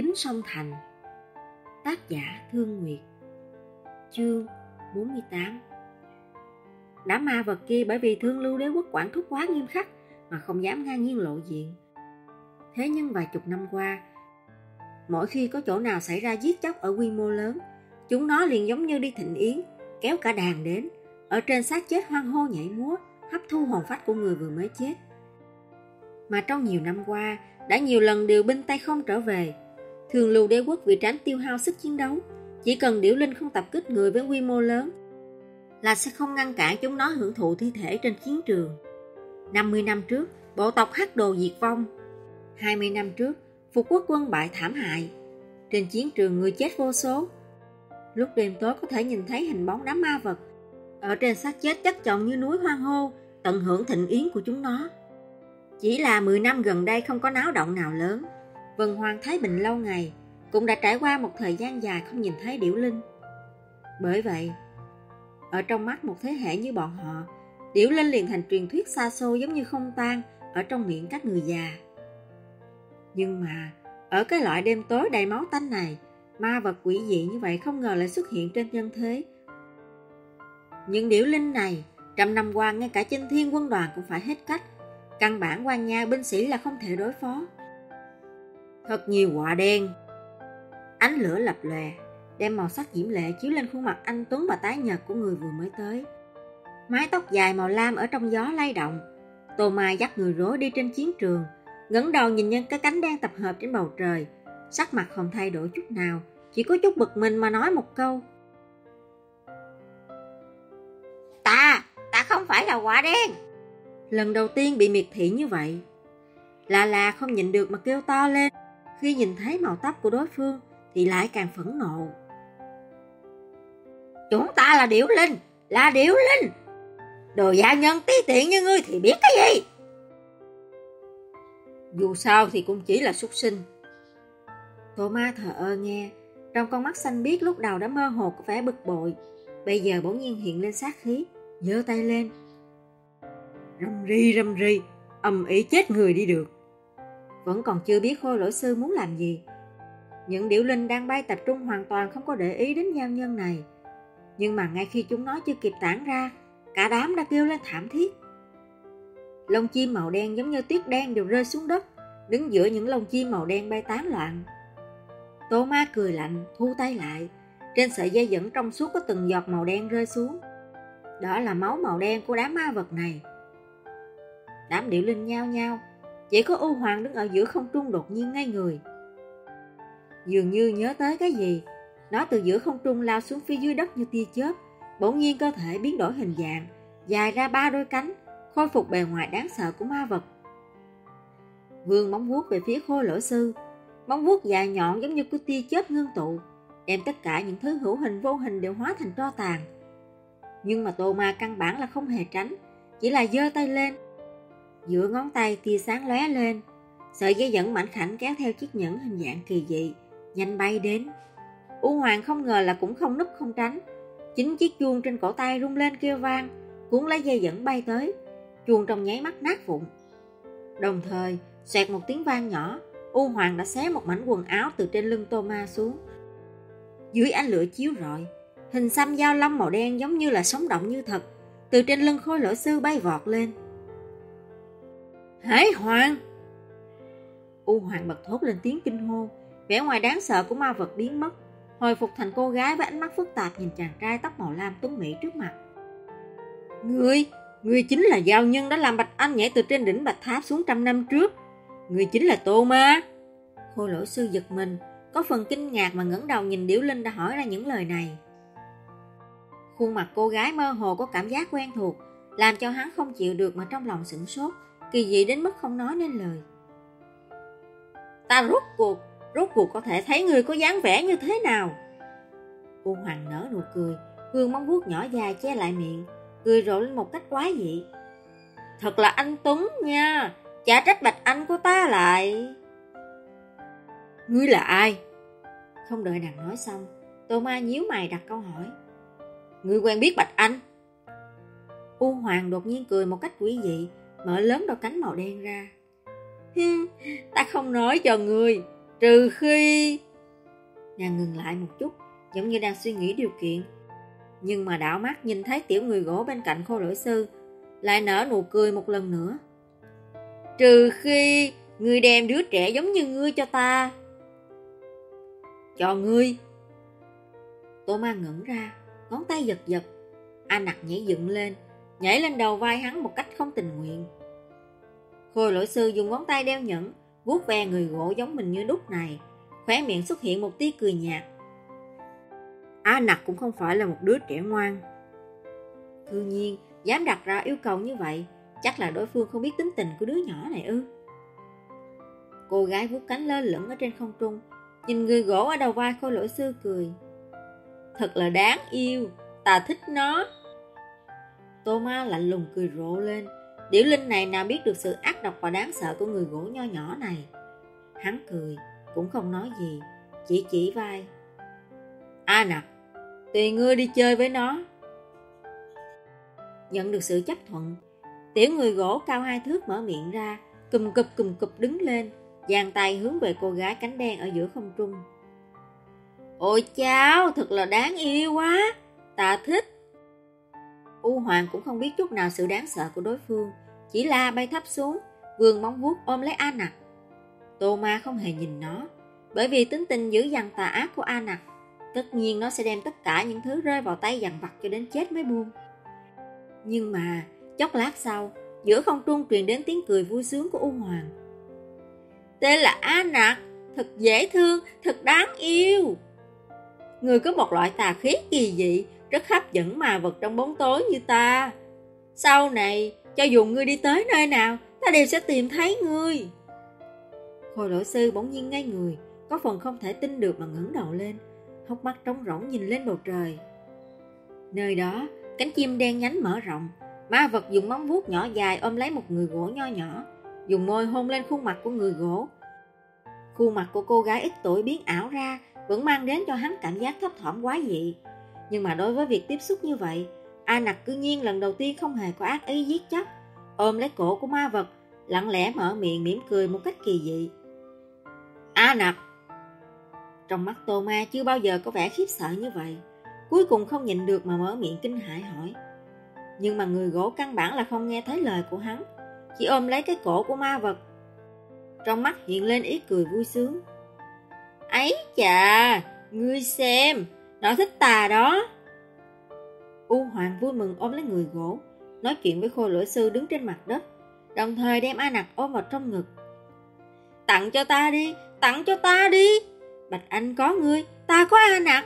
kính sông thành Tác giả Thương Nguyệt Chương 48 Đám ma vật kia bởi vì thương lưu đế quốc quản thúc quá nghiêm khắc mà không dám ngang nhiên lộ diện. Thế nhưng vài chục năm qua, mỗi khi có chỗ nào xảy ra giết chóc ở quy mô lớn, chúng nó liền giống như đi thịnh yến, kéo cả đàn đến, ở trên xác chết hoang hô nhảy múa, hấp thu hồn phách của người vừa mới chết. Mà trong nhiều năm qua, đã nhiều lần điều binh tay không trở về. Thường lưu đế quốc vì tránh tiêu hao sức chiến đấu, chỉ cần điểu linh không tập kích người với quy mô lớn, là sẽ không ngăn cản chúng nó hưởng thụ thi thể trên chiến trường. 50 năm trước, bộ tộc Hắc Đồ diệt vong. 20 năm trước, phục quốc quân bại thảm hại. Trên chiến trường người chết vô số. Lúc đêm tối có thể nhìn thấy hình bóng đám ma vật. Ở trên xác chết chất chồng như núi hoang hô, tận hưởng thịnh yến của chúng nó. Chỉ là 10 năm gần đây không có náo động nào lớn. Vân Hoàng Thái Bình lâu ngày, cũng đã trải qua một thời gian dài không nhìn thấy điểu linh. Bởi vậy, ở trong mắt một thế hệ như bọn họ, điểu linh liền thành truyền thuyết xa xôi giống như không tan ở trong miệng các người già. Nhưng mà, ở cái loại đêm tối đầy máu tanh này, ma vật quỷ dị như vậy không ngờ lại xuất hiện trên nhân thế. Những điểu linh này, trăm năm qua ngay cả chinh thiên quân đoàn cũng phải hết cách. Căn bản quan nha binh sĩ là không thể đối phó. Thật nhiều quả đen. Ánh lửa lập lòe, đem màu sắc diễm lệ chiếu lên khuôn mặt anh Tuấn và tái nhợt của người vừa mới tới. Mái tóc dài màu lam ở trong gió lay động. Tô Mai dắt người rối đi trên chiến trường, ngẩng đầu nhìn những cái cánh đen tập hợp trên bầu trời, sắc mặt không thay đổi chút nào, chỉ có chút bực mình mà nói một câu. Ta, ta không phải là quả đen. Lần đầu tiên bị miệt thị như vậy. Là là không nhịn được mà kêu to lên, khi nhìn thấy màu tóc của đối phương thì lại càng phẫn nộ. Chúng ta là điểu linh, là điểu linh. Đồ gia nhân tí tiện như ngươi thì biết cái gì? Dù sao thì cũng chỉ là súc sinh. Tô ma thờ ơ nghe, trong con mắt xanh biết lúc đầu đã mơ hồ có vẻ bực bội, bây giờ bỗng nhiên hiện lên sát khí, giơ tay lên. Rầm ri rầm ri, ầm ý chết người đi được. Vẫn còn chưa biết khôi lỗi sư muốn làm gì. Những điểu linh đang bay tập trung hoàn toàn không có để ý đến giao nhân này. Nhưng mà ngay khi chúng nó chưa kịp tản ra, cả đám đã kêu lên thảm thiết. Lông chim màu đen giống như tuyết đen đều rơi xuống đất, đứng giữa những lông chim màu đen bay tán loạn. Tô ma cười lạnh, thu tay lại. Trên sợi dây dẫn trong suốt có từng giọt màu đen rơi xuống. Đó là máu màu đen của đám ma vật này. Đám điệu linh nhao nhao, chỉ có U Hoàng đứng ở giữa không trung đột nhiên ngay người. Dường như nhớ tới cái gì, nó từ giữa không trung lao xuống phía dưới đất như tia chớp, bỗng nhiên cơ thể biến đổi hình dạng, dài ra ba đôi cánh, khôi phục bề ngoài đáng sợ của ma vật. Vương móng vuốt về phía khôi lỗi sư, móng vuốt dài nhọn giống như của tia chớp ngưng tụ, đem tất cả những thứ hữu hình vô hình đều hóa thành tro tàn. Nhưng mà tô ma căn bản là không hề tránh, chỉ là giơ tay lên. Giữa ngón tay tia sáng lóe lên, sợi dây dẫn mảnh khảnh kéo theo chiếc nhẫn hình dạng kỳ dị, nhanh bay đến. U Hoàng không ngờ là cũng không núp không tránh, chính chiếc chuông trên cổ tay rung lên kêu vang, cuốn lấy dây dẫn bay tới, chuông trong nháy mắt nát vụn. Đồng thời, xoẹt một tiếng vang nhỏ, U Hoàng đã xé một mảnh quần áo từ trên lưng Tô Ma xuống. Dưới ánh lửa chiếu rọi, hình xăm dao long màu đen giống như là sống động như thật, từ trên lưng khối lỗ sư bay vọt lên. Hải Hoàng! U Hoàng bật thốt lên tiếng kinh hô, vẻ ngoài đáng sợ của ma vật biến mất, hồi phục thành cô gái với ánh mắt phức tạp nhìn chàng trai tóc màu lam tuấn mỹ trước mặt. Ngươi, ngươi chính là giao nhân đã làm Bạch Anh nhảy từ trên đỉnh Bạch Tháp xuống trăm năm trước. Ngươi chính là Tô Ma. Khôi lỗi sư giật mình, có phần kinh ngạc mà ngẩng đầu nhìn Điểu Linh đã hỏi ra những lời này. Khuôn mặt cô gái mơ hồ có cảm giác quen thuộc, làm cho hắn không chịu được mà trong lòng sửng sốt, kỳ dị đến mức không nói nên lời. Ta rút cuộc, rút cuộc có thể thấy người có dáng vẻ như thế nào? U Hoàng nở nụ cười, gương móng vuốt nhỏ dài che lại miệng, cười rộ lên một cách quái dị. Thật là anh Tuấn nha, chả trách Bạch Anh của ta lại. Ngươi là ai? Không đợi nàng nói xong, Tô Ma nhíu mày đặt câu hỏi. Ngươi quen biết Bạch Anh? U Hoàng đột nhiên cười một cách quỷ dị, mở lớn đôi cánh màu đen ra. ta không nói cho người Trừ khi... Nàng ngừng lại một chút, giống như đang suy nghĩ điều kiện. Nhưng mà đảo mắt nhìn thấy tiểu người gỗ bên cạnh khô lỗi sư, lại nở nụ cười một lần nữa. Trừ khi ngươi đem đứa trẻ giống như ngươi cho ta. Cho ngươi. Tô ma ngẩn ra, ngón tay giật giật. A nặc nhảy dựng lên, nhảy lên đầu vai hắn một cách không tình nguyện. Khôi lỗi sư dùng ngón tay đeo nhẫn, vuốt ve người gỗ giống mình như đúc này, khóe miệng xuất hiện một tia cười nhạt. A nặc cũng không phải là một đứa trẻ ngoan. Thư nhiên, dám đặt ra yêu cầu như vậy, chắc là đối phương không biết tính tình của đứa nhỏ này ư. Cô gái vuốt cánh lơ lửng ở trên không trung, nhìn người gỗ ở đầu vai khôi lỗi sư cười. Thật là đáng yêu, ta thích nó. Tô ma lạnh lùng cười rộ lên, Điểu linh này nào biết được sự ác độc và đáng sợ của người gỗ nho nhỏ này. Hắn cười, cũng không nói gì, chỉ chỉ vai. A nặc, tùy ngươi đi chơi với nó. Nhận được sự chấp thuận, tiểu người gỗ cao hai thước mở miệng ra, cùm cụp cùm cụp đứng lên, giang tay hướng về cô gái cánh đen ở giữa không trung. Ôi cháu, thật là đáng yêu quá, ta thích. U Hoàng cũng không biết chút nào sự đáng sợ của đối phương, chỉ la bay thấp xuống, vườn móng vuốt ôm lấy A Nặc. Tô Ma không hề nhìn nó, bởi vì tính tình dữ dằn tà ác của A Nặc, tất nhiên nó sẽ đem tất cả những thứ rơi vào tay dằn vặt cho đến chết mới buông. Nhưng mà, chốc lát sau, giữa không trung truyền đến tiếng cười vui sướng của U Hoàng. Tên là A Nặc, thật dễ thương, thật đáng yêu. Người có một loại tà khí kỳ dị, rất hấp dẫn mà vật trong bóng tối như ta. Sau này, cho dù ngươi đi tới nơi nào, ta đều sẽ tìm thấy ngươi. Khôi lỗi sư bỗng nhiên ngay người, có phần không thể tin được mà ngẩng đầu lên, hốc mắt trống rỗng nhìn lên bầu trời. Nơi đó, cánh chim đen nhánh mở rộng, ma vật dùng móng vuốt nhỏ dài ôm lấy một người gỗ nho nhỏ, dùng môi hôn lên khuôn mặt của người gỗ. Khuôn mặt của cô gái ít tuổi biến ảo ra, vẫn mang đến cho hắn cảm giác thấp thỏm quá dị. Nhưng mà đối với việc tiếp xúc như vậy, A nặc cư nhiên lần đầu tiên không hề có ác ý giết chóc, ôm lấy cổ của ma vật, lặng lẽ mở miệng mỉm cười một cách kỳ dị. A nặc Trong mắt tô ma chưa bao giờ có vẻ khiếp sợ như vậy, cuối cùng không nhịn được mà mở miệng kinh hãi hỏi. Nhưng mà người gỗ căn bản là không nghe thấy lời của hắn, chỉ ôm lấy cái cổ của ma vật. Trong mắt hiện lên ý cười vui sướng. Ấy chà, ngươi xem, nó thích tà đó. U Hoàng vui mừng ôm lấy người gỗ, nói chuyện với khôi lỗi sư đứng trên mặt đất, đồng thời đem A Nặc ôm vào trong ngực. Tặng cho ta đi, tặng cho ta đi. Bạch Anh có ngươi, ta có A Nặc.